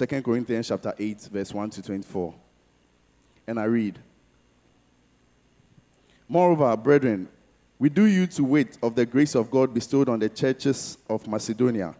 2 Corinthians chapter 8, verse 1 to 24. And I read Moreover, brethren, we do you to wait of the grace of God bestowed on the churches of Macedonia,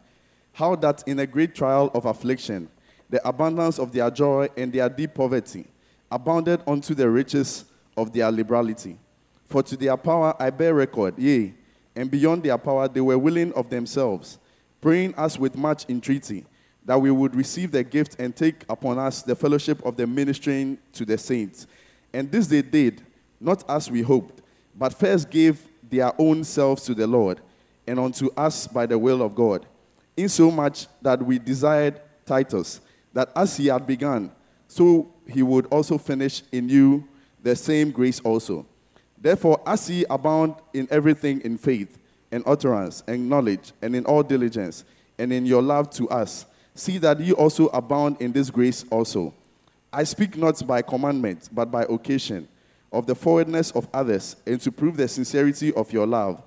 how that in a great trial of affliction, the abundance of their joy and their deep poverty abounded unto the riches of their liberality. For to their power I bear record, yea, and beyond their power they were willing of themselves, praying us with much entreaty that we would receive the gift and take upon us the fellowship of the ministering to the saints. And this they did, not as we hoped, but first gave their own selves to the Lord, and unto us by the will of God, insomuch that we desired Titus, that as he had begun, so he would also finish in you the same grace also. Therefore, as ye abound in everything in faith, and utterance, and knowledge, and in all diligence, and in your love to us, see that ye also abound in this grace also. I speak not by commandment, but by occasion, of the forwardness of others, and to prove the sincerity of your love.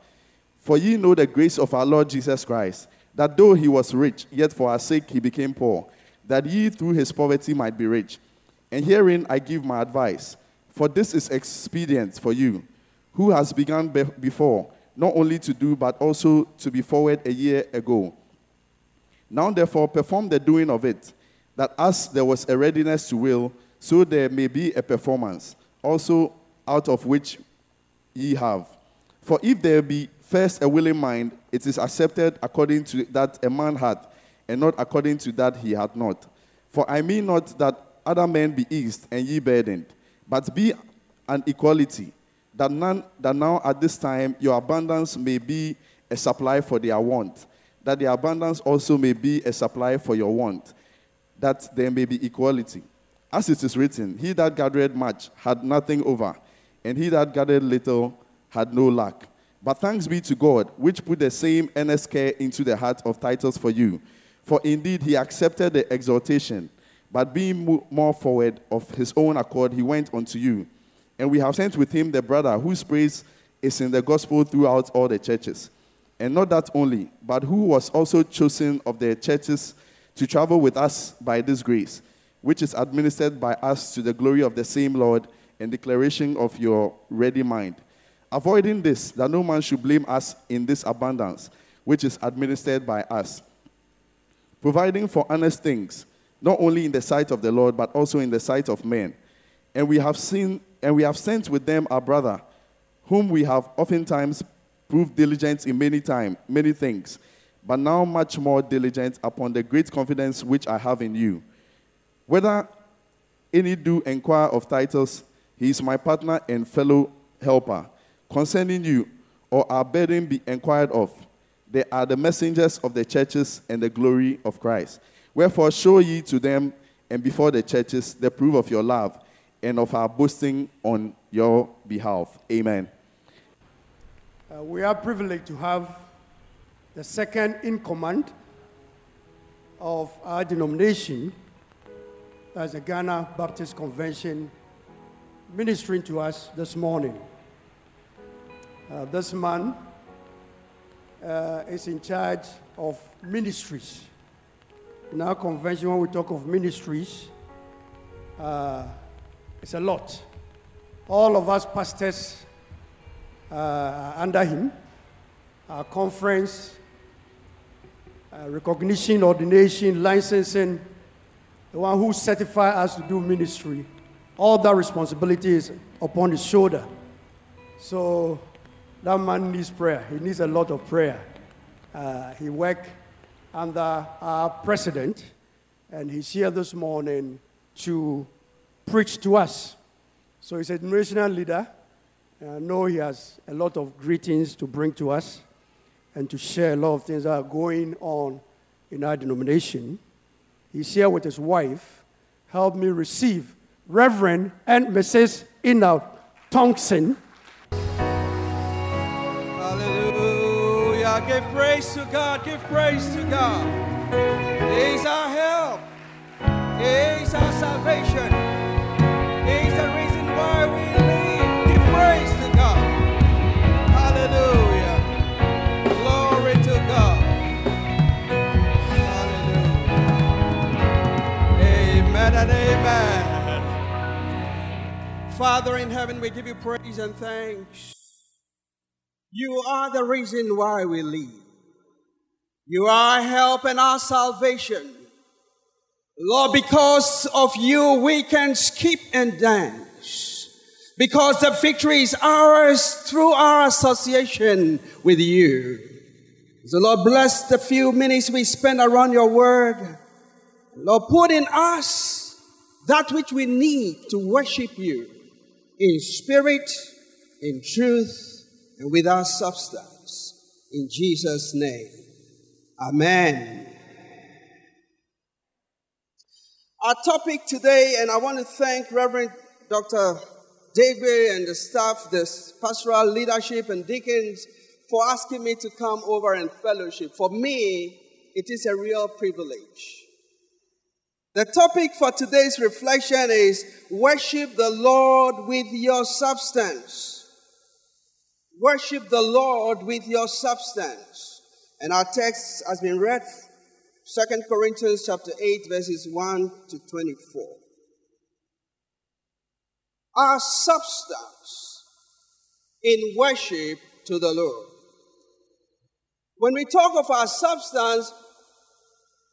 For ye know the grace of our Lord Jesus Christ, that though he was rich, yet for our sake he became poor, that ye through his poverty might be rich. And herein I give my advice, for this is expedient for you, who has begun be- before, not only to do, but also to be forward a year ago. Now, therefore, perform the doing of it, that as there was a readiness to will, so there may be a performance, also out of which ye have. For if there be first a willing mind, it is accepted according to that a man hath, and not according to that he hath not. For I mean not that other men be eased and ye burdened, but be an equality, that none that now at this time your abundance may be a supply for their want that the abundance also may be a supply for your want, that there may be equality. As it is written, He that gathered much had nothing over, and he that gathered little had no lack. But thanks be to God, which put the same earnest care into the heart of Titus for you. For indeed he accepted the exhortation, but being more forward of his own accord, he went unto you. And we have sent with him the brother whose praise is in the gospel throughout all the churches. And not that only, but who was also chosen of the churches to travel with us by this grace, which is administered by us to the glory of the same Lord and declaration of your ready mind. Avoiding this, that no man should blame us in this abundance, which is administered by us. Providing for honest things, not only in the sight of the Lord, but also in the sight of men. And we have seen, and we have sent with them our brother, whom we have oftentimes proved diligent in many time, many things, but now much more diligent upon the great confidence which I have in you. Whether any do inquire of Titus, he is my partner and fellow helper. Concerning you, or our burden be inquired of, they are the messengers of the churches and the glory of Christ. Wherefore, show ye to them and before the churches the proof of your love and of our boasting on your behalf. Amen. Uh, we are privileged to have the second in command of our denomination, as the Ghana Baptist Convention, ministering to us this morning. Uh, this man uh, is in charge of ministries. In our convention, when we talk of ministries, uh, it's a lot. All of us pastors uh, under him, our conference, recognition, ordination, licensing, the one who certified us to do ministry. All that responsibility is upon his shoulder. So that man needs prayer. He needs a lot of prayer. Uh, he worked under our president, and he's here this morning to preach to us. So he's a national leader. I know he has a lot of greetings to bring to us and to share a lot of things that are going on in our denomination. He's here with his wife. Help me receive Reverend and Mrs. Enoch Thompson. Hallelujah. Give praise to God. Give praise to God. He's our help. He's our salvation. Father in heaven, we give you praise and thanks. You are the reason why we live. You are our help and our salvation. Lord, because of you, we can skip and dance. Because the victory is ours through our association with you. So, Lord, bless the few minutes we spend around your word. Lord, put in us that which we need to worship you in spirit, in truth, and without substance. In Jesus' name. Amen. Our topic today, and I want to thank Reverend Dr. David and the staff, the pastoral leadership and deacons for asking me to come over and fellowship. For me, it is a real privilege. The topic for today's reflection is worship the Lord with your substance. Worship the Lord with your substance. And our text has been read, 2 Corinthians chapter 8, verses 1 to 24. Our substance in worship to the Lord. When we talk of our substance,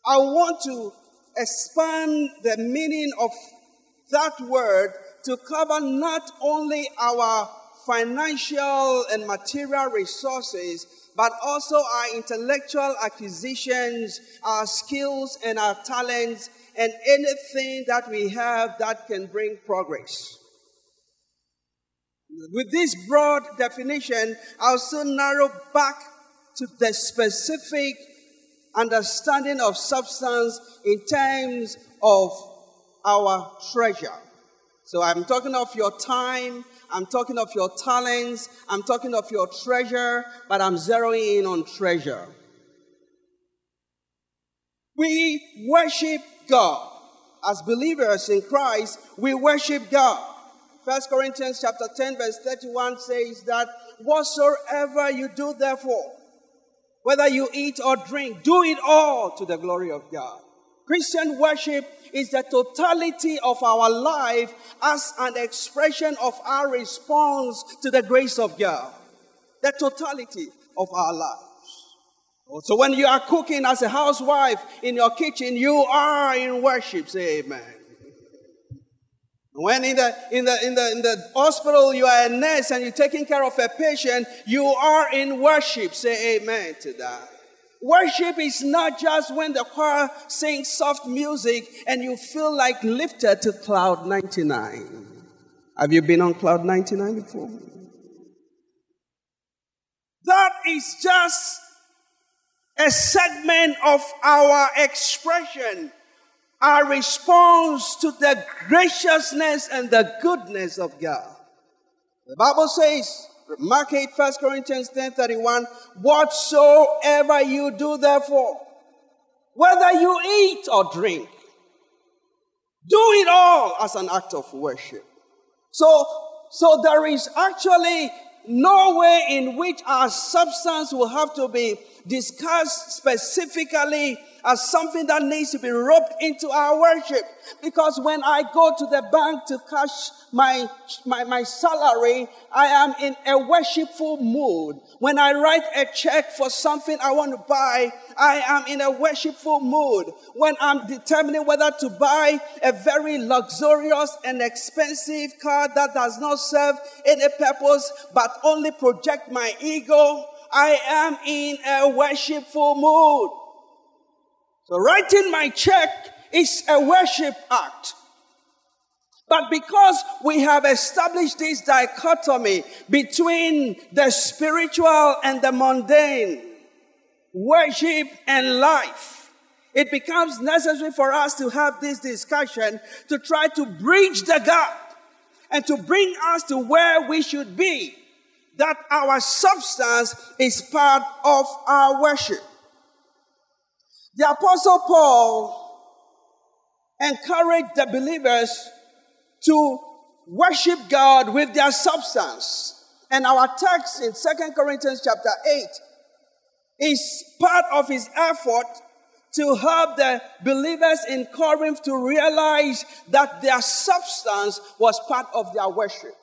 I want to expand the meaning of that word to cover not only our financial and material resources, but also our intellectual acquisitions, our skills and our talents, and anything that we have that can bring progress. With this broad definition, I'll soon narrow back to the specific understanding of substance in terms of our treasure. So I'm talking of your time, I'm talking of your talents, I'm talking of your treasure, but I'm zeroing in on treasure. We worship God. As believers in Christ, we worship God. First Corinthians chapter 10 verse 31 says that whatsoever you do therefore whether you eat or drink, do it all to the glory of God. Christian worship is the totality of our life as an expression of our response to the grace of God. The totality of our lives. So when you are cooking as a housewife in your kitchen, you are in worship. Say amen. When in the, in, the, in, the, in the hospital you are a nurse and you're taking care of a patient, you are in worship. Say amen to that. Worship is not just when the choir sings soft music and you feel like lifted to cloud 99. Have you been on cloud 99 before? That is just a segment of our expression our response to the graciousness and the goodness of God. The Bible says, Mark 8, 1 Corinthians 10 31, whatsoever you do, therefore, whether you eat or drink, do it all as an act of worship. So, so there is actually no way in which our substance will have to be discussed specifically as something that needs to be roped into our worship. Because when I go to the bank to cash my, my, my salary, I am in a worshipful mood. When I write a check for something I want to buy, I am in a worshipful mood. When I'm determining whether to buy a very luxurious and expensive car that does not serve any purpose but only project my ego, I am in a worshipful mood. So writing my check is a worship act. But because we have established this dichotomy between the spiritual and the mundane, worship and life, it becomes necessary for us to have this discussion to try to bridge the gap and to bring us to where we should be. That our substance is part of our worship. The Apostle Paul encouraged the believers to worship God with their substance. And our text in Second Corinthians chapter 8 is part of his effort to help the believers in Corinth to realize that their substance was part of their worship.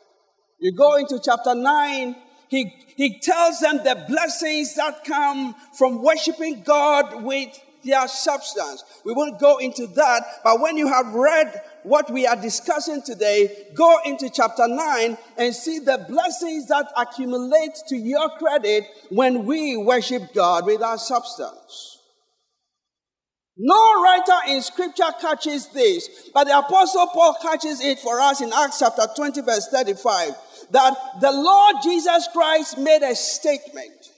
You go into chapter 9, he, he tells them the blessings that come from worshiping God with their substance. We won't go into that, but when you have read what we are discussing today, go into chapter 9 and see the blessings that accumulate to your credit when we worship God with our substance. No writer in scripture catches this, but the apostle Paul catches it for us in Acts chapter 20 verse 35 that the Lord Jesus Christ made a statement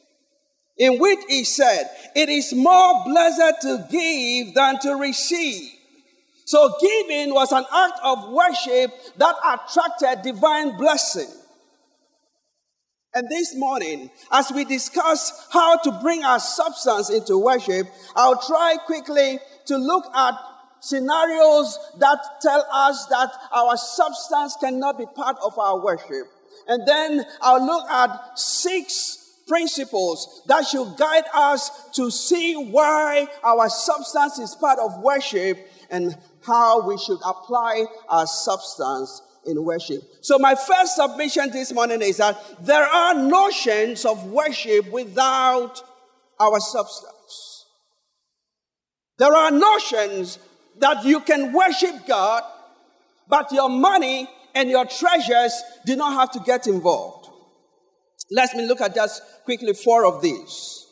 in which he said, it is more blessed to give than to receive. So giving was an act of worship that attracted divine blessing. And this morning, as we discuss how to bring our substance into worship, I'll try quickly to look at scenarios that tell us that our substance cannot be part of our worship. And then I'll look at six principles that should guide us to see why our substance is part of worship and how we should apply our substance in worship. So, my first submission this morning is that there are notions of worship without our substance. There are notions that you can worship God, but your money and your treasures do not have to get involved. Let me look at just quickly four of these.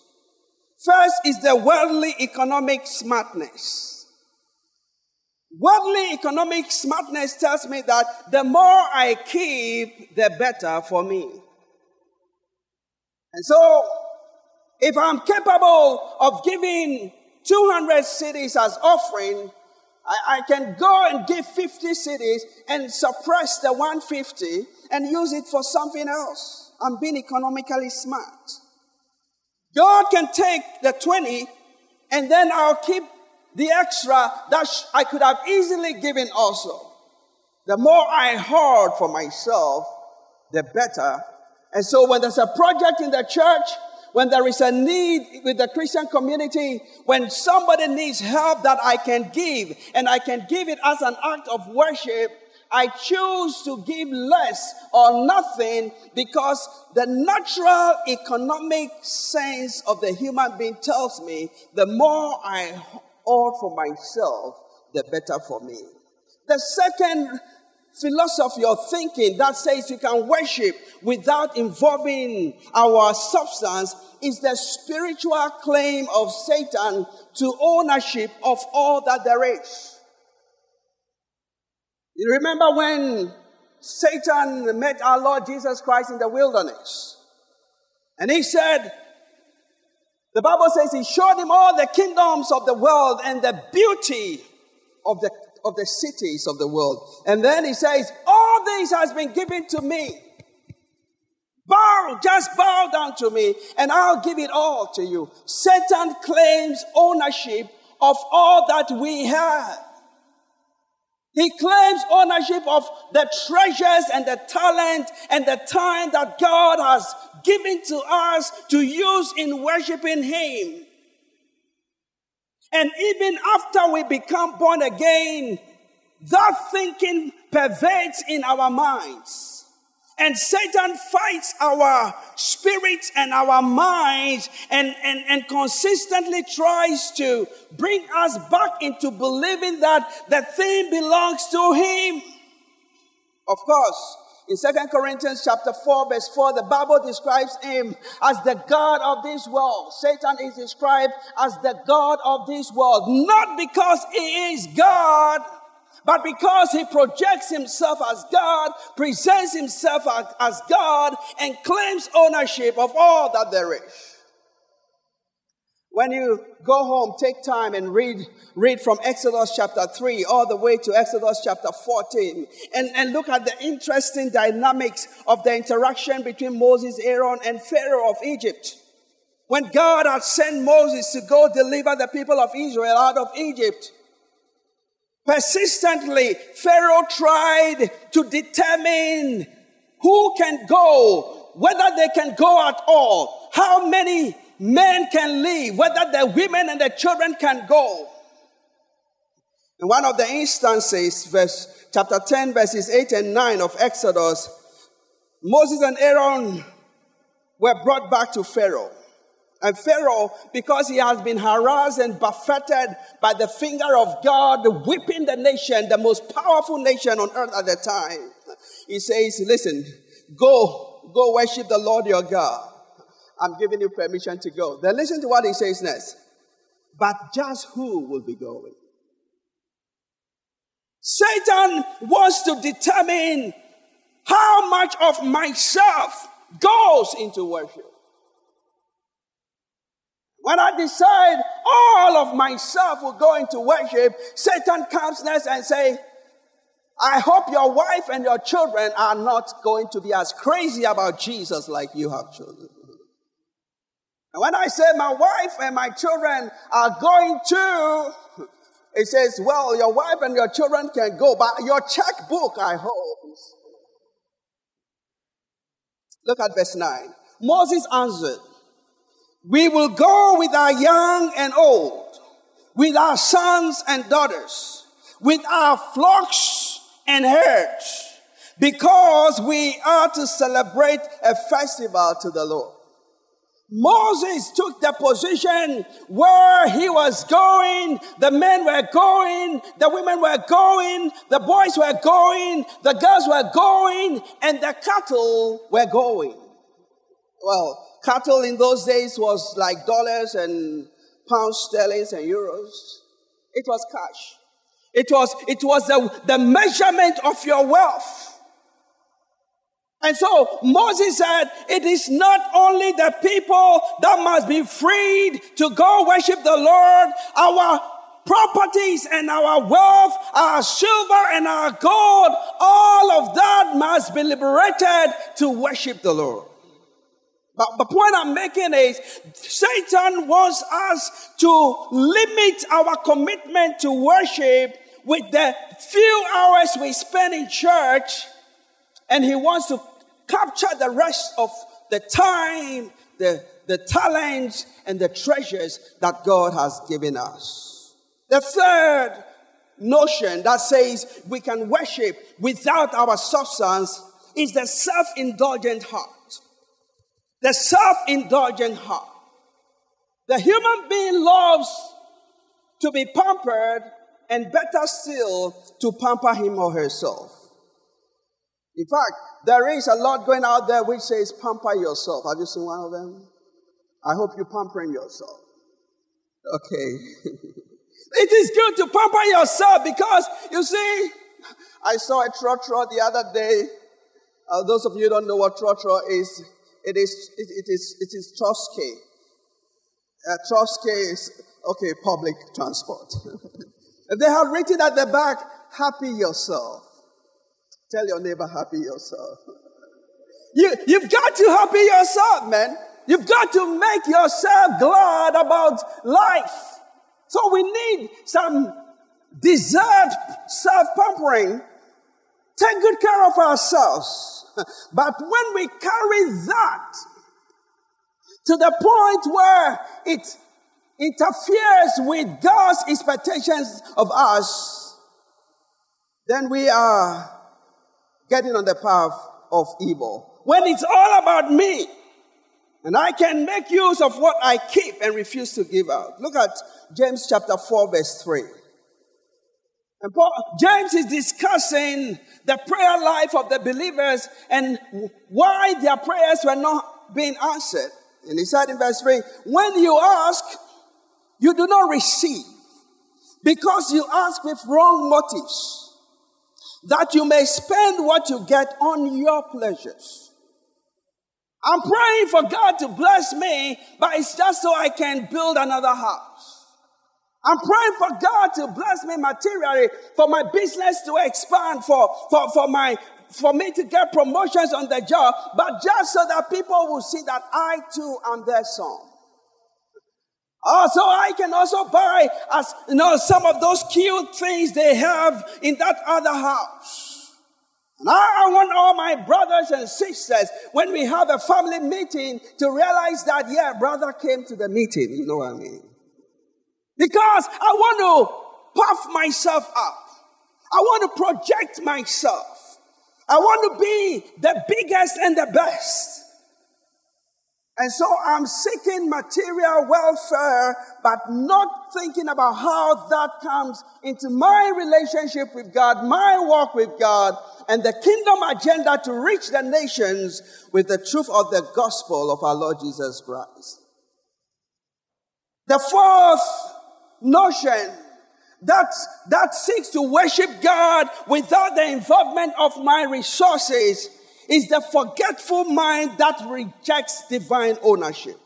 First is the worldly economic smartness. Worldly economic smartness tells me that the more I keep, the better for me. And so, if I'm capable of giving 200 cedis as offering, I, I, can go and give 50 cedis and suppress the 150 and use it for something else. I'm being economically smart. God can take the 20 and then I'll keep the extra that I could have easily given also. The more I hoard for myself, the better. And so when there's a project in the church, when there is a need with the Christian community, when somebody needs help that I can give, and I can give it as an act of worship, I choose to give less or nothing because the natural economic sense of the human being tells me the more I all for myself, the better for me. The second philosophy or thinking that says you can worship without involving our substance is the spiritual claim of Satan to ownership of all that there is. You remember when Satan met our Lord Jesus Christ in the wilderness? And he said, the Bible says he showed him all the kingdoms of the world and the beauty of the, of the cities of the world. And then he says, all this has been given to me. Bow, just bow down to me and I'll give it all to you. Satan claims ownership of all that we have. He claims ownership of the treasures and the talent and the time that God has given to us to use in worshiping Him. And even after we become born again, that thinking pervades in our minds. And Satan fights our spirits and our minds and, and, and consistently tries to bring us back into believing that the thing belongs to him. Of course, in Second Corinthians chapter 4, verse 4, the Bible describes him as the God of this world. Satan is described as the God of this world, not because he is God, but because he projects himself as God, presents himself as God, and claims ownership of all that there is. When you go home, take time and read, read from Exodus chapter 3 all the way to Exodus chapter 14 and, and look at the interesting dynamics of the interaction between Moses, Aaron, and Pharaoh of Egypt. When God had sent Moses to go deliver the people of Israel out of Egypt, Persistently, Pharaoh tried to determine who can go, whether they can go at all, how many men can leave, whether the women and the children can go. In one of the instances, verse chapter 10, verses 8 and 9 of Exodus, Moses and Aaron were brought back to Pharaoh. And Pharaoh, because he has been harassed and buffeted by the finger of God, whipping the nation, the most powerful nation on earth at the time, he says, Listen, go, go worship the Lord your God. I'm giving you permission to go. Then listen to what he says next. But just who will be going? Satan wants to determine how much of myself goes into worship. When I decide all of myself will go into worship, Satan comes next and say, I hope your wife and your children are not going to be as crazy about Jesus like you have children. And when I say my wife and my children are going to, it says, well, your wife and your children can go, but your checkbook, I hope. Look at verse 9. Moses answered, We will go with our young and old, with our sons and daughters, with our flocks and herds, because we are to celebrate a festival to the Lord. Moses took the position where he was going. The men were going. The women were going. The boys were going. The girls were going. And the cattle were going. Well, cattle in those days was like dollars and pounds sterling and euros. It was cash. It was, it was the, the measurement of your wealth. And so Moses said, it is not only the people that must be freed to go worship the Lord, our properties and our wealth, our silver and our gold, all of that must be liberated to worship the Lord. But the point I'm making is Satan wants us to limit our commitment to worship with the few hours we spend in church and he wants to capture the rest of the time, the, the talents, and the treasures that God has given us. The third notion that says we can worship without our substance is the self indulgent heart. The self indulgent heart. The human being loves to be pampered and better still to pamper him or herself. In fact, there is a lot going out there which says pamper yourself. Have you seen one of them? I hope you're pampering yourself. Okay. it is good to pamper yourself because you see, I saw a trotro the other day. Uh, those of you don't know what trotro is, it is it, it is it is Trotsky. Uh, Trotsky is okay public transport. they have written at the back, "Happy yourself." Tell your neighbor, happy yourself. You, you've got to happy yourself, man. You've got to make yourself glad about life. So we need some deserved self-pampering. Take good care of ourselves. But when we carry that to the point where it interferes with God's expectations of us, then we are getting on the path of evil. When it's all about me, and I can make use of what I keep and refuse to give out. Look at James chapter 4, verse 3. And Paul, James is discussing the prayer life of the believers and why their prayers were not being answered. And he said in verse 3 When you ask, you do not receive because you ask with wrong motives that you may spend what you get on your pleasures. I'm praying for God to bless me, but it's just so I can build another house. I'm praying for God to bless me materially, for my business to expand, for, for, for my for me to get promotions on the job, but just so that people will see that I too am their son. Also, I can also buy as you know some of those cute things they have in that other house. And I want all my brothers and sisters, when we have a family meeting, to realize that, yeah, brother came to the meeting. You know what I mean? Because I want to puff myself up. I want to project myself. I want to be the biggest and the best. And so I'm seeking material welfare, but not thinking about how that comes into my relationship with God, my walk with God, and the kingdom agenda to reach the nations with the truth of the gospel of our Lord Jesus Christ. The fourth notion that, that seeks to worship God without the involvement of my resources is the forgetful mind that rejects divine ownership.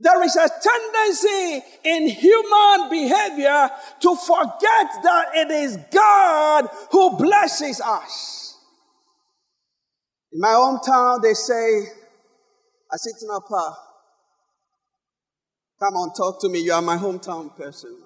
There is a tendency in human behavior to forget that it is God who blesses us. In my hometown, they say, I sit in a park. Come on, talk to me. You are my hometown person.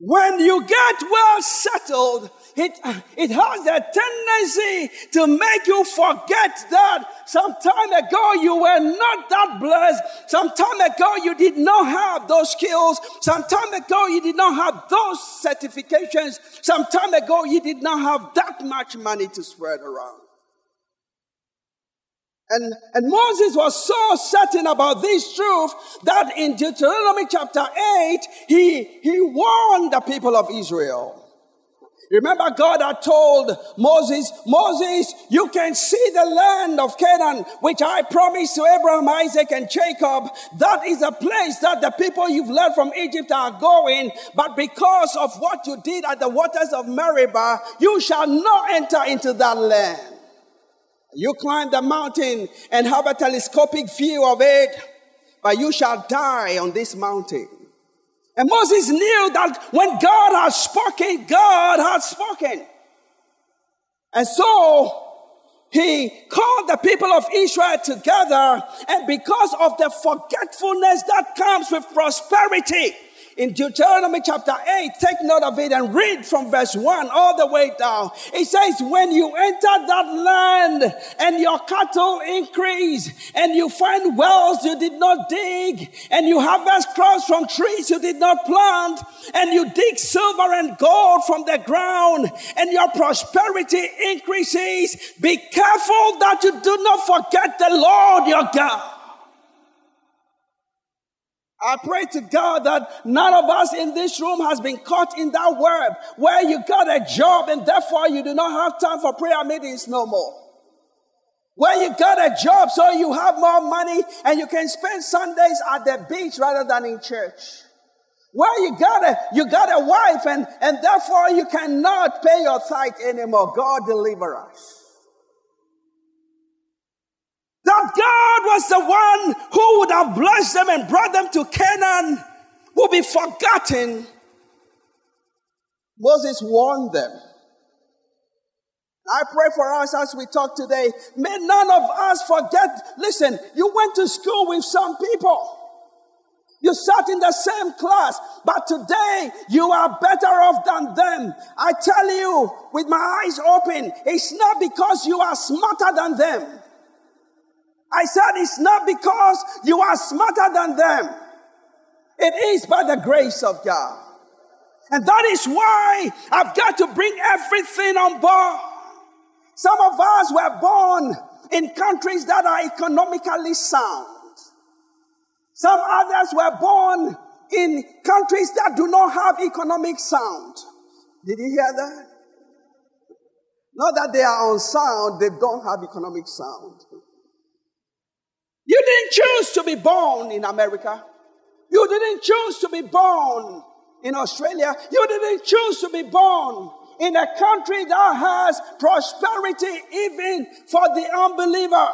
When you get well settled, it, it has a tendency to make you forget that some time ago you were not that blessed. Some time ago you did not have those skills. Some time ago you did not have those certifications. Some time ago you did not have that much money to spread around. And, and Moses was so certain about this truth that in Deuteronomy chapter 8, he, he warned the people of Israel. Remember, God had told Moses, Moses, you can see the land of Canaan, which I promised to Abraham, Isaac, and Jacob. That is a place that the people you've led from Egypt are going. But because of what you did at the waters of Meribah, you shall not enter into that land. You climb the mountain and have a telescopic view of it, but you shall die on this mountain. And Moses knew that when God had spoken, God had spoken. And so he called the people of Israel together, and because of the forgetfulness that comes with prosperity, in Deuteronomy chapter 8, take note of it and read from verse 1 all the way down. It says, When you enter that land and your cattle increase, and you find wells you did not dig, and you harvest crops from trees you did not plant, and you dig silver and gold from the ground, and your prosperity increases, be careful that you do not forget the Lord your God. I pray to God that none of us in this room has been caught in that web where you got a job and therefore you do not have time for prayer meetings no more. Where you got a job so you have more money and you can spend Sundays at the beach rather than in church. Where you got a, you got a wife and, and therefore you cannot pay your tithe anymore. God deliver us God was the one who would have blessed them and brought them to Canaan will be forgotten. Moses warned them. I pray for us as we talk today. May none of us forget. Listen, you went to school with some people. You sat in the same class, but today you are better off than them. I tell you with my eyes open, it's not because you are smarter than them. I said it's not because you are smarter than them. It is by the grace of God. And that is why I've got to bring everything on board. Some of us were born in countries that are economically sound. Some others were born in countries that do not have economic sound. Did you hear that? Not that they are unsound, they don't have economic sound. You didn't choose to be born in America. You didn't choose to be born in Australia. You didn't choose to be born in a country that has prosperity even for the unbeliever.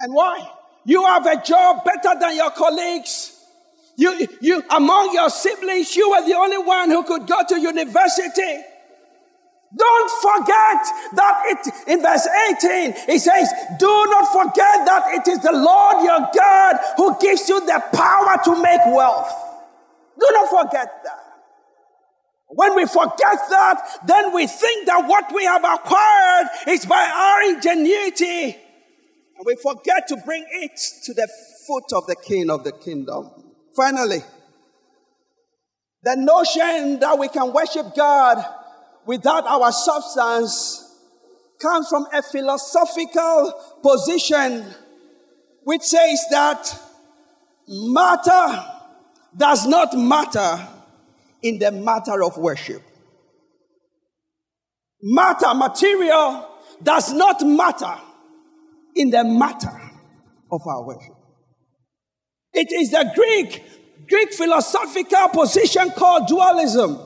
And why? You have a job better than your colleagues. You, you, among your siblings, you were the only one who could go to university. Don't forget that it, in verse 18, he says, do not forget that it is the Lord your God who gives you the power to make wealth. Do not forget that. When we forget that, then we think that what we have acquired is by our ingenuity. And we forget to bring it to the foot of the king of the kingdom. Finally, the notion that we can worship God without our substance comes from a philosophical position which says that matter does not matter in the matter of worship. Matter, material, does not matter in the matter of our worship. It is the Greek, Greek philosophical position called dualism.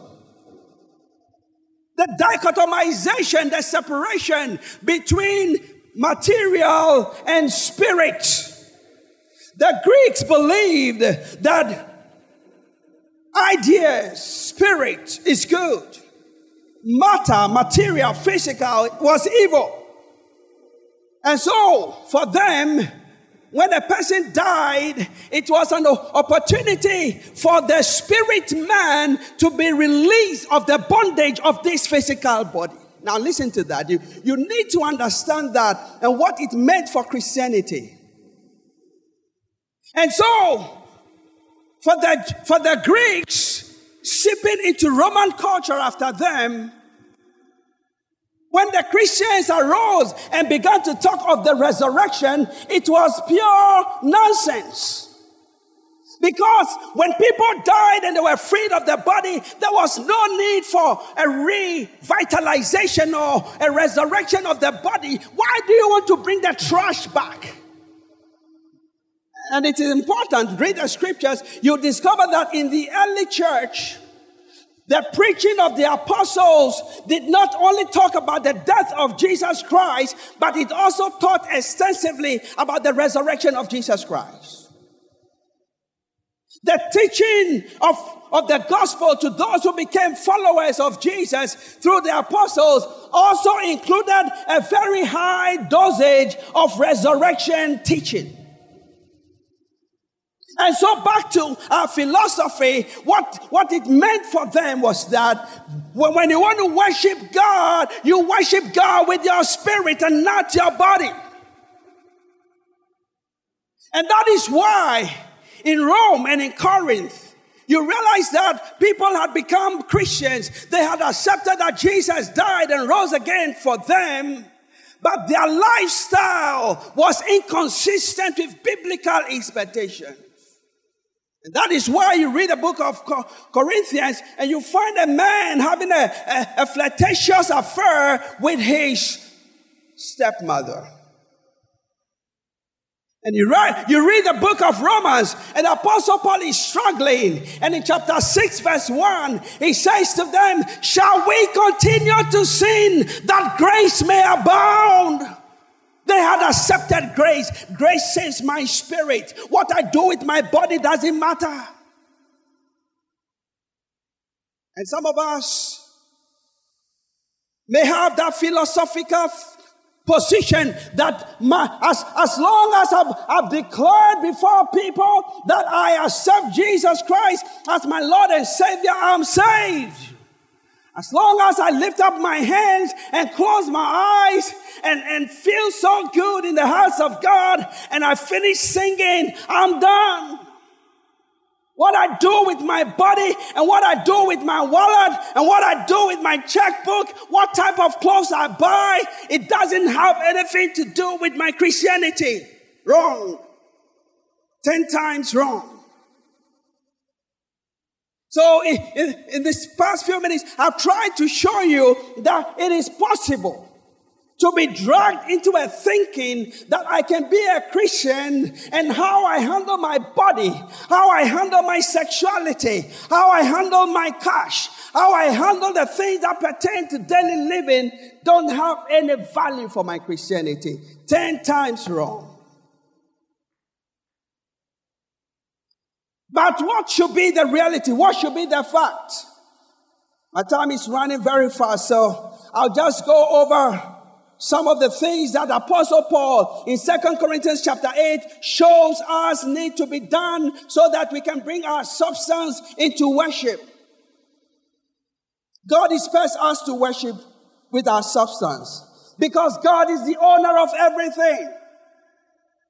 The dichotomization, the separation between material and spirit. The Greeks believed that ideas, spirit is good. Matter, material, physical was evil. And so, for them, when a person died, it was an opportunity for the spirit man to be released of the bondage of this physical body. Now, listen to that. You, you need to understand that and what it meant for Christianity. And so, for the, for the Greeks, seeping into Roman culture after them, when the Christians arose and began to talk of the resurrection, it was pure nonsense. Because when people died and they were freed of their body, there was no need for a revitalization or a resurrection of the body. Why do you want to bring the trash back? and it is important, read the scriptures, you discover that in the early church, the preaching of the apostles did not only talk about the death of Jesus Christ, but it also taught extensively about the resurrection of Jesus Christ. The teaching of, of the gospel to those who became followers of Jesus through the apostles also included a very high dosage of resurrection teaching. And so back to our philosophy, what, what it meant for them was that when, when you want to worship God, you worship God with your spirit and not your body. And that is why in Rome and in Corinth, you realize that people had become Christians. They had accepted that Jesus died and rose again for them. But their lifestyle was inconsistent with biblical expectation. And that is why you read the book of Corinthians and you find a man having a, a, a flirtatious affair with his stepmother. And you read, you read the book of Romans, and Apostle Paul is struggling. And in chapter 6, verse 1, he says to them, Shall we continue to sin that grace may abound? They had accepted grace. Grace saves my spirit. What I do with my body doesn't matter. And some of us may have that philosophical position that my, as, as long as I've, I've declared before people that I accept Jesus Christ as my Lord and Savior, I'm saved. As long as I lift up my hands and close my eyes and, and feel so good in the house of God and I finish singing, I'm done. What I do with my body and what I do with my wallet and what I do with my checkbook, what type of clothes I buy, it doesn't have anything to do with my Christianity. Wrong. Ten times wrong. So, in, in, in this past few minutes, I've tried to show you that it is possible to be dragged into a thinking that I can be a Christian and how I handle my body, how I handle my sexuality, how I handle my cash, how I handle the things that pertain to daily living don't have any value for my Christianity. Ten times wrong. But what should be the reality? What should be the fact? My time is running very fast, so I'll just go over some of the things that Apostle Paul in Second Corinthians chapter 8 shows us need to be done so that we can bring our substance into worship. God expects us to worship with our substance because God is the owner of everything.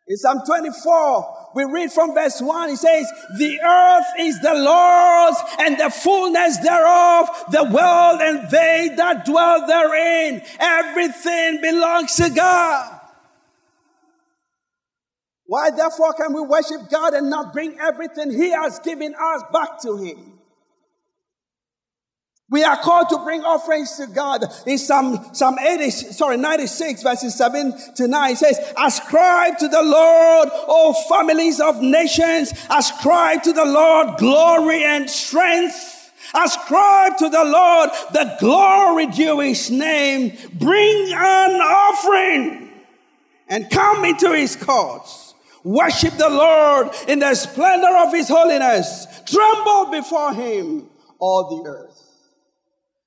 In Psalm 24, we read from verse 1, it says, The earth is the Lord's and the fullness thereof, the world and they that dwell therein. Everything belongs to God. Why therefore can we worship God and not bring everything He has given us back to Him? We are called to bring offerings to God. In Psalm, Psalm 80, sorry, 96 verses 7 to 9 it says, Ascribe to the Lord, O families of nations, ascribe to the Lord glory and strength. Ascribe to the Lord the glory due his name. Bring an offering and come into his courts. Worship the Lord in the splendor of his holiness. Tremble before him, all the earth.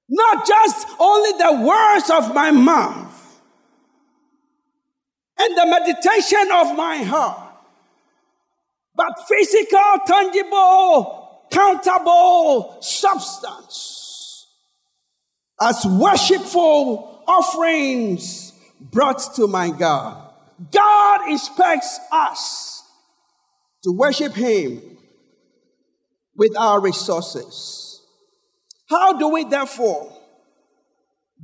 Not just only the words of my mouth and the meditation of my heart, but physical, tangible, countable substance as worshipful offerings brought to my God. God expects us to worship Him with our resources. How do we therefore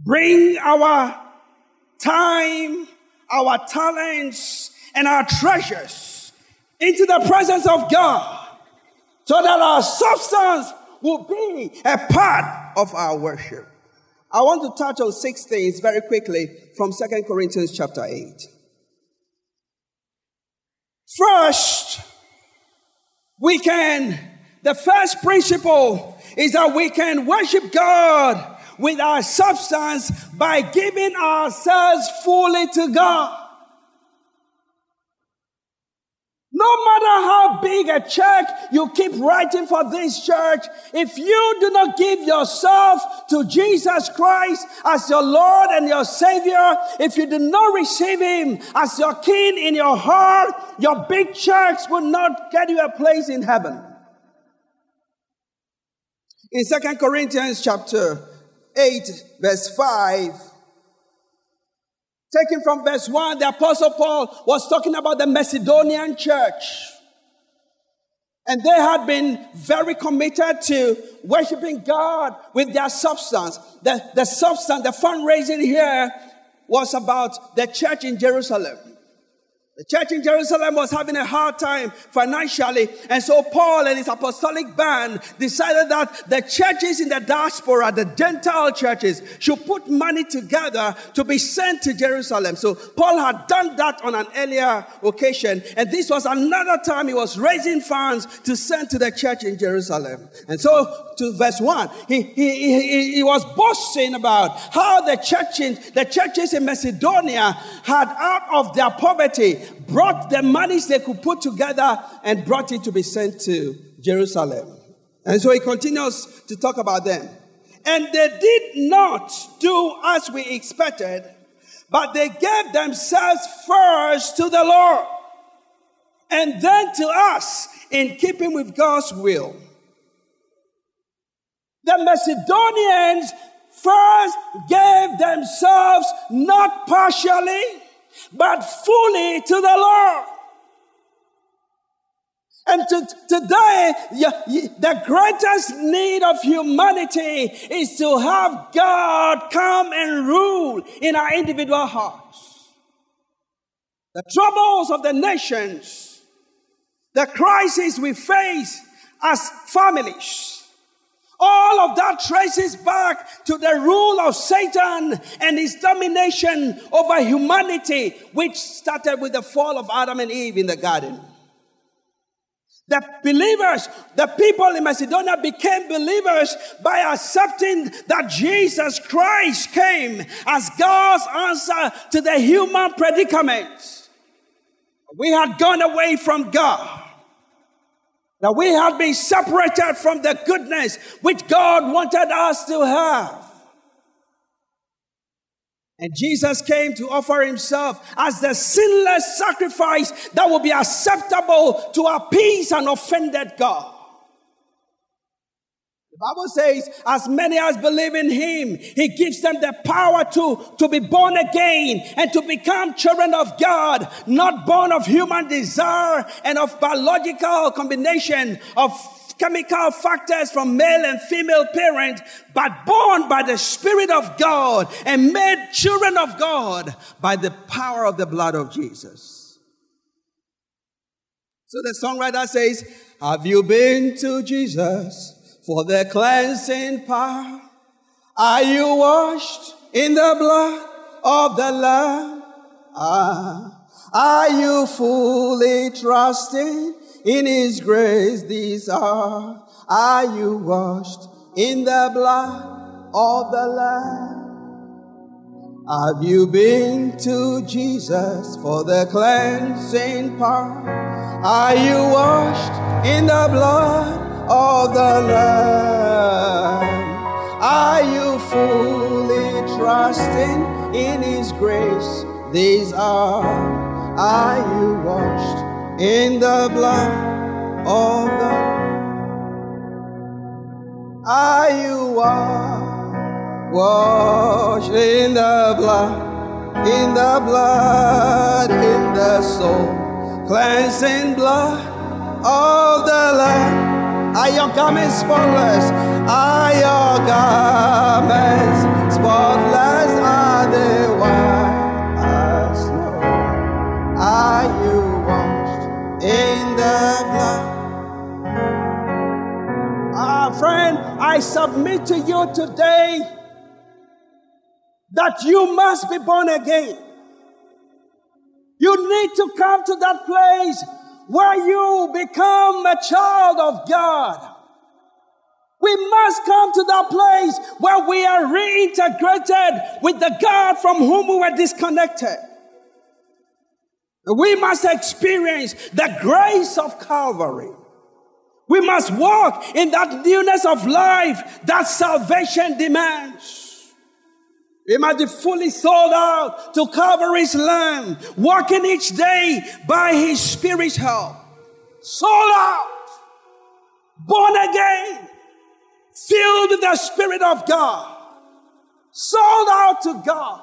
bring our time, our talents, and our treasures into the presence of God so that our substance will be a part of our worship? I want to touch on six things very quickly from Second Corinthians chapter 8. First, we can, the first principle is that we can worship God with our substance by giving ourselves fully to God. No matter how big a church you keep writing for this church, if you do not give yourself to Jesus Christ as your Lord and your Savior, if you do not receive Him as your King in your heart, your big church will not get you a place in heaven. In Second Corinthians chapter 8, verse 5, taken from verse 1, the Apostle Paul was talking about the Macedonian church. And they had been very committed to worshiping God with their substance. The, the substance, the fundraising here was about the church in Jerusalem. The church in Jerusalem was having a hard time financially. And so Paul and his apostolic band decided that the churches in the diaspora, the Gentile churches, should put money together to be sent to Jerusalem. So Paul had done that on an earlier occasion. And this was another time he was raising funds to send to the church in Jerusalem. And so to verse 1, he, he, he, he was boasting about how the churches, the churches in Macedonia had out of their poverty brought the monies they could put together and brought it to be sent to Jerusalem. And so he continues to talk about them. And they did not do as we expected, but they gave themselves first to the Lord and then to us in keeping with God's will. The Macedonians first gave themselves not partially, but fully to the Lord. And to, today, the greatest need of humanity is to have God come and rule in our individual hearts. The troubles of the nations, the crisis we face as families, all of that traces back to the rule of Satan and his domination over humanity, which started with the fall of Adam and Eve in the garden. The believers, the people in Macedonia became believers by accepting that Jesus Christ came as God's answer to the human predicament. We had gone away from God. That we had been separated from the goodness which God wanted us to have. And Jesus came to offer himself as the sinless sacrifice that will be acceptable to appease an offended God. The Bible says, as many as believe in him, he gives them the power to, to be born again and to become children of God, not born of human desire and of biological combination of chemical factors from male and female parents, but born by the Spirit of God and made children of God by the power of the blood of Jesus. So the songwriter says, Have you been to Jesus? For the cleansing power. Are you washed in the blood of the Lamb? Ah, are you fully trusting in His grace this hour? Are you washed in the blood of the Lamb? Have you been to Jesus for the cleansing power? Are you washed in the blood of the Lamb. Are you fully trusting in His grace? These are, are you washed in the blood of the Are you washed in the blood, in the blood, in the soul, cleansing blood of the Lamb? Are your garments spotless? Are your garments spotless? Are they white as snow? Are you washed in the blood? Ah, friend, I submit to you today that you must be born again. You need to come to that place where you become a child of God. We must come to that place where we are reintegrated with the God from whom we were disconnected. We must experience the grace of Calvary. We must walk in that newness of life that salvation demands. We must be fully sold out to Calvary's land, walking each day by His Spirit's help. Sold out, born again, filled with the Spirit of God, sold out to God.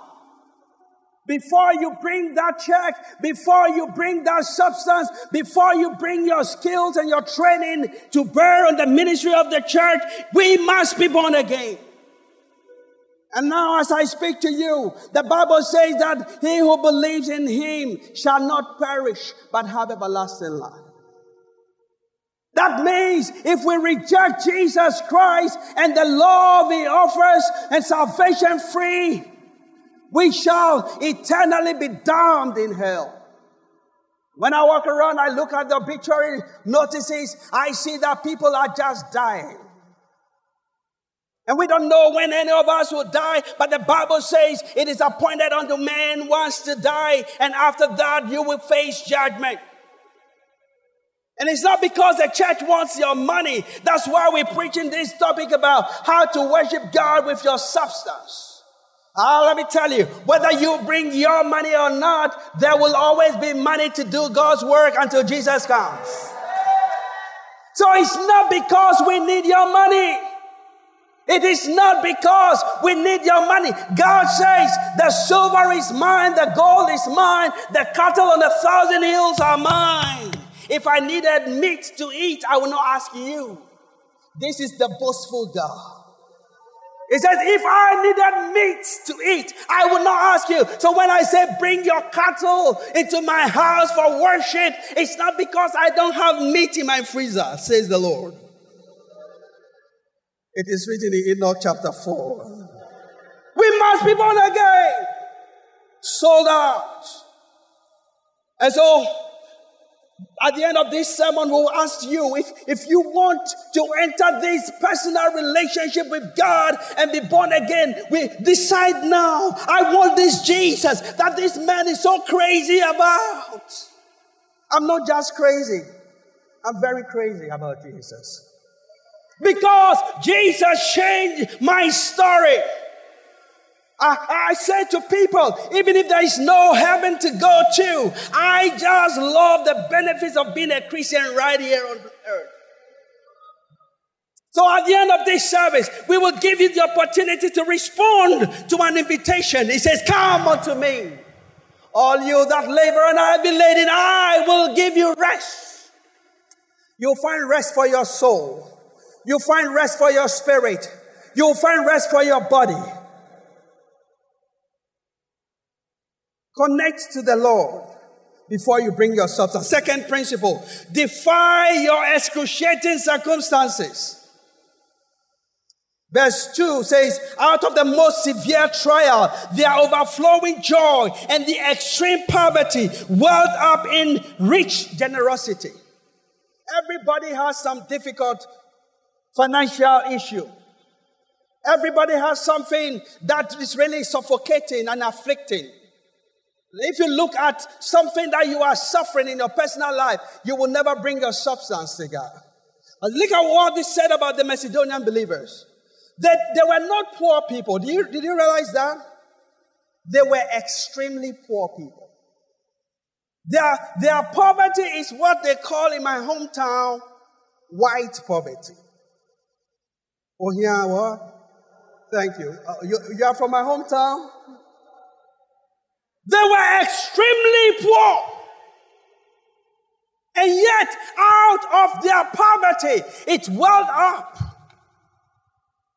Before you bring that check, before you bring that substance, before you bring your skills and your training to bear on the ministry of the church, we must be born again. And now as I speak to you, the Bible says that he who believes in him shall not perish, but have everlasting life. That means if we reject Jesus Christ and the love he offers and salvation free, we shall eternally be damned in hell. When I walk around, I look at the obituary notices, I see that people are just dying. And we don't know when any of us will die, but the Bible says it is appointed unto man once to die, and after that you will face judgment. And it's not because the church wants your money. That's why we're preaching this topic about how to worship God with your substance. Ah, let me tell you, whether you bring your money or not, there will always be money to do God's work until Jesus comes. So it's not because we need your money. It is not because we need your money. God says the silver is mine, the gold is mine, the cattle on a thousand hills are mine. If I needed meat to eat, I will not ask you. This is the boastful God. He says, if I needed meat to eat, I would not ask you. So when I say bring your cattle into my house for worship, it's not because I don't have meat in my freezer, says the Lord. It is written in Enoch chapter 4. We must be born again, sold out. And so, at the end of this sermon, we'll ask you if, if you want to enter this personal relationship with God and be born again, we decide now. I want this Jesus that this man is so crazy about. I'm not just crazy, I'm very crazy about Jesus. Because Jesus changed my story. I, I said to people, even if there is no heaven to go to, I just love the benefits of being a Christian right here on earth. So at the end of this service, we will give you the opportunity to respond to an invitation. He says, Come unto me. All you that labor and are heavy laden, I will give you rest. You'll find rest for your soul. You'll find rest for your spirit. You'll find rest for your body. Connect to the Lord before you bring your substance. Second principle, defy your excruciating circumstances. Verse 2 says, out of the most severe trial, their overflowing joy and the extreme poverty welled up in rich generosity. Everybody has some difficult financial issue. Everybody has something that is really suffocating and afflicting. If you look at something that you are suffering in your personal life, you will never bring your substance to God. look at what said about the Macedonian believers. That they were not poor people. Did you, did you realize that? They were extremely poor people. Their, their poverty is what they call in my hometown white poverty. Oh, what? Thank you. Uh, you. You are from my hometown? They were extremely poor. And yet, out of their poverty, it welled up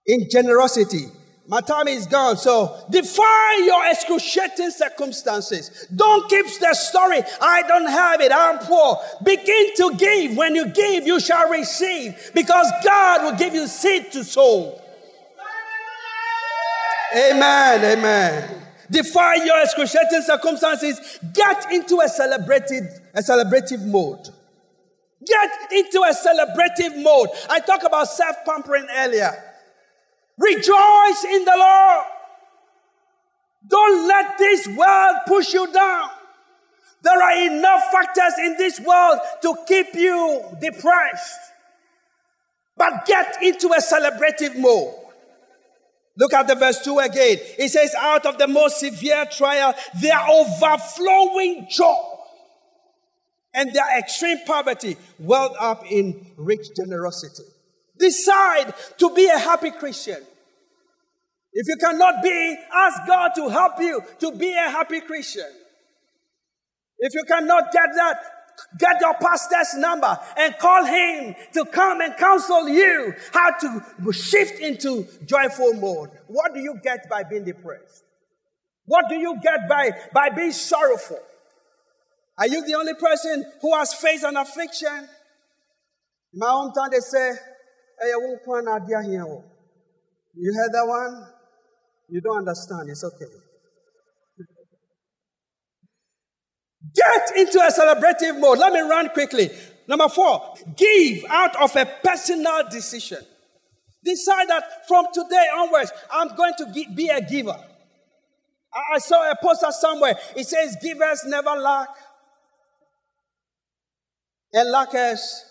in generosity. My time is gone, so defy your excruciating circumstances. Don't keep the story. I don't have it. I'm poor. Begin to give. When you give, you shall receive because God will give you seed to sow. Amen. Amen. Defy your excruciating circumstances. Get into a celebrated, a celebrative mode. Get into a celebrative mode. I talked about self-pampering earlier. Rejoice in the Lord. Don't let this world push you down. There are enough factors in this world to keep you depressed. But get into a celebrative mode. Look at the verse 2 again. It says, out of the most severe trial, their overflowing joy and their extreme poverty welled up in rich generosity. Decide to be a happy Christian. If you cannot be, ask God to help you to be a happy Christian. If you cannot get that, get your pastor's number and call him to come and counsel you how to shift into joyful mode. What do you get by being depressed? What do you get by, by being sorrowful? Are you the only person who has faced an affliction? In my hometown, they say, I. You heard that one? You don't understand. It's okay. Get into a celebrative mode. Let me run quickly. Number four, give out of a personal decision. Decide that from today onwards, I'm going to be a giver. I saw a poster somewhere. It says, Givers never lack, and lackers,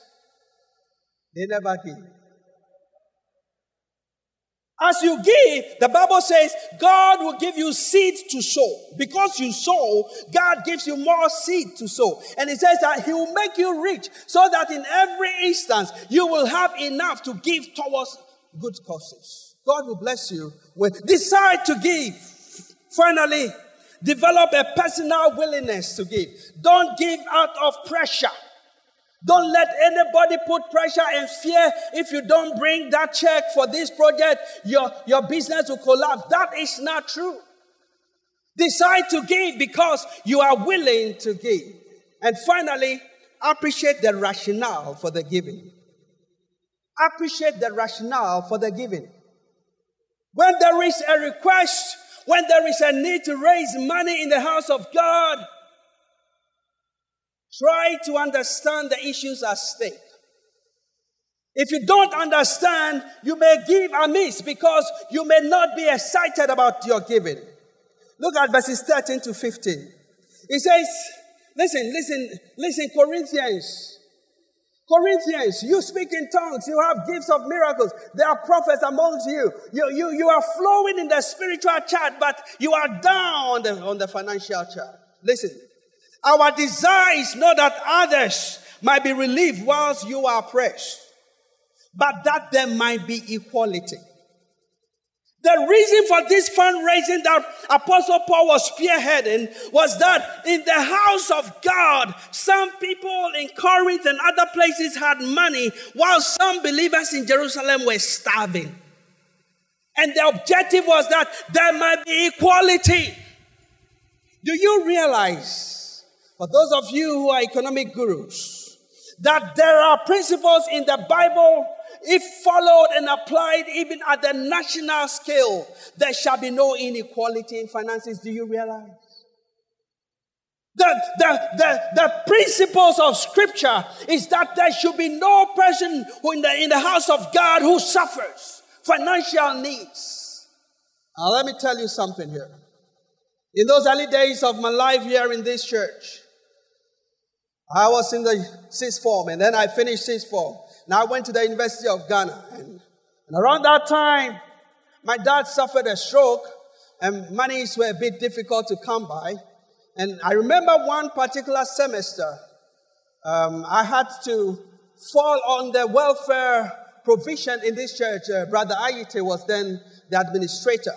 they never give. As you give, the Bible says God will give you seed to sow. Because you sow, God gives you more seed to sow. And it says that He will make you rich so that in every instance you will have enough to give towards good causes. God will bless you with decide to give. Finally, develop a personal willingness to give. Don't give out of pressure. Don't let anybody put pressure and fear. If you don't bring that check for this project, your, your business will collapse. That is not true. Decide to give because you are willing to give. And finally, appreciate the rationale for the giving. Appreciate the rationale for the giving. When there is a request, when there is a need to raise money in the house of God, Try to understand the issues at stake. If you don't understand, you may give amiss because you may not be excited about your giving. Look at verses 13 to 15. It says, listen, listen, listen, Corinthians. Corinthians, you speak in tongues, you have gifts of miracles, there are prophets amongst you. You, you, you are flowing in the spiritual chart, but you are down on the, on the financial chart. Listen, our desire is not that others might be relieved whilst you are oppressed, but that there might be equality. The reason for this fundraising that Apostle Paul was spearheading was that in the house of God, some people in Corinth and other places had money, while some believers in Jerusalem were starving. And the objective was that there might be equality. Do you realize, for those of you who are economic gurus, that there are principles in the Bible if followed and applied even at the national scale, there shall be no inequality in finances. Do you realize? The, the, the, the principles of scripture is that there should be no person who in the, in the house of God who suffers financial needs. Now, let me tell you something here. In those early days of my life here in this church, I was in the sixth form and then I finished sixth form. Now I went to the University of Ghana. And, and around that time, my dad suffered a stroke and monies were a bit difficult to come by. And I remember one particular semester, um, I had to fall on the welfare provision in this church. Uh, Brother Ayite was then the administrator.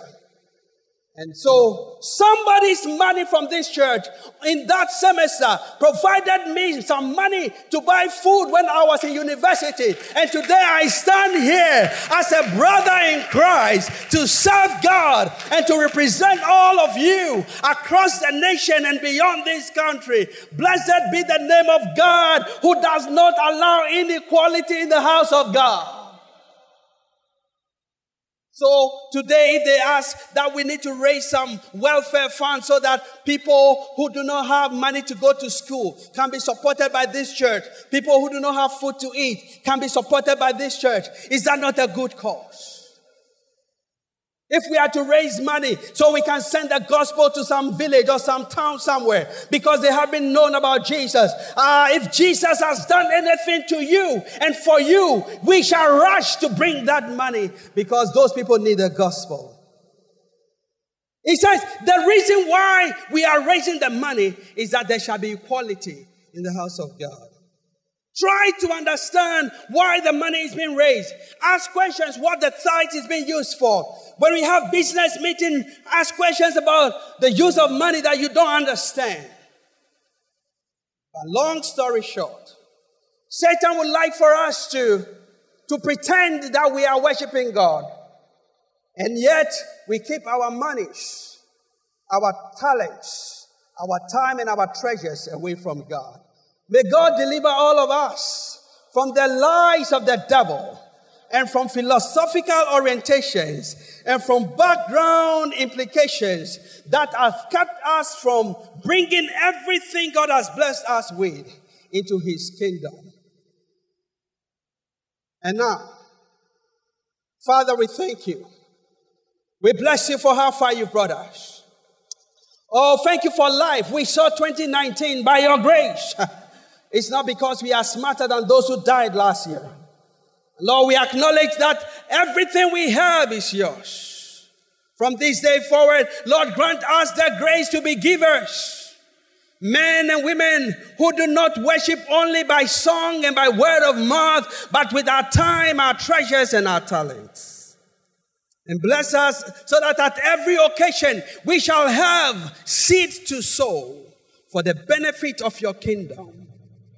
And so somebody's money from this church in that semester provided me some money to buy food when I was in university. And today I stand here as a brother in Christ to serve God and to represent all of you across the nation and beyond this country. Blessed be the name of God who does not allow inequality in the house of God. So today they ask that we need to raise some welfare funds so that people who do not have money to go to school can be supported by this church. People who do not have food to eat can be supported by this church. Is that not a good cause? If we are to raise money so we can send the gospel to some village or some town somewhere because they have been known about Jesus. Uh, if Jesus has done anything to you and for you, we shall rush to bring that money because those people need the gospel. He says the reason why we are raising the money is that there shall be equality in the house of God. Try to understand why the money is being raised. Ask questions what the tithe is being used for. When we have business meeting, ask questions about the use of money that you don't understand. But long story short, Satan would like for us to, to pretend that we are worshiping God. And yet we keep our monies, our talents, our time and our treasures away from God. May God deliver all of us from the lies of the devil and from philosophical orientations and from background implications that have kept us from bringing everything God has blessed us with into his kingdom. And now, Father, we thank you. We bless you for how far you brought us. Oh, thank you for life. We saw 2019 by your grace. It's not because we are smarter than those who died last year. Lord, we acknowledge that everything we have is yours. From this day forward, Lord, grant us the grace to be givers. Men and women who do not worship only by song and by word of mouth, but with our time, our treasures, and our talents. And bless us so that at every occasion we shall have seed to sow for the benefit of your kingdom.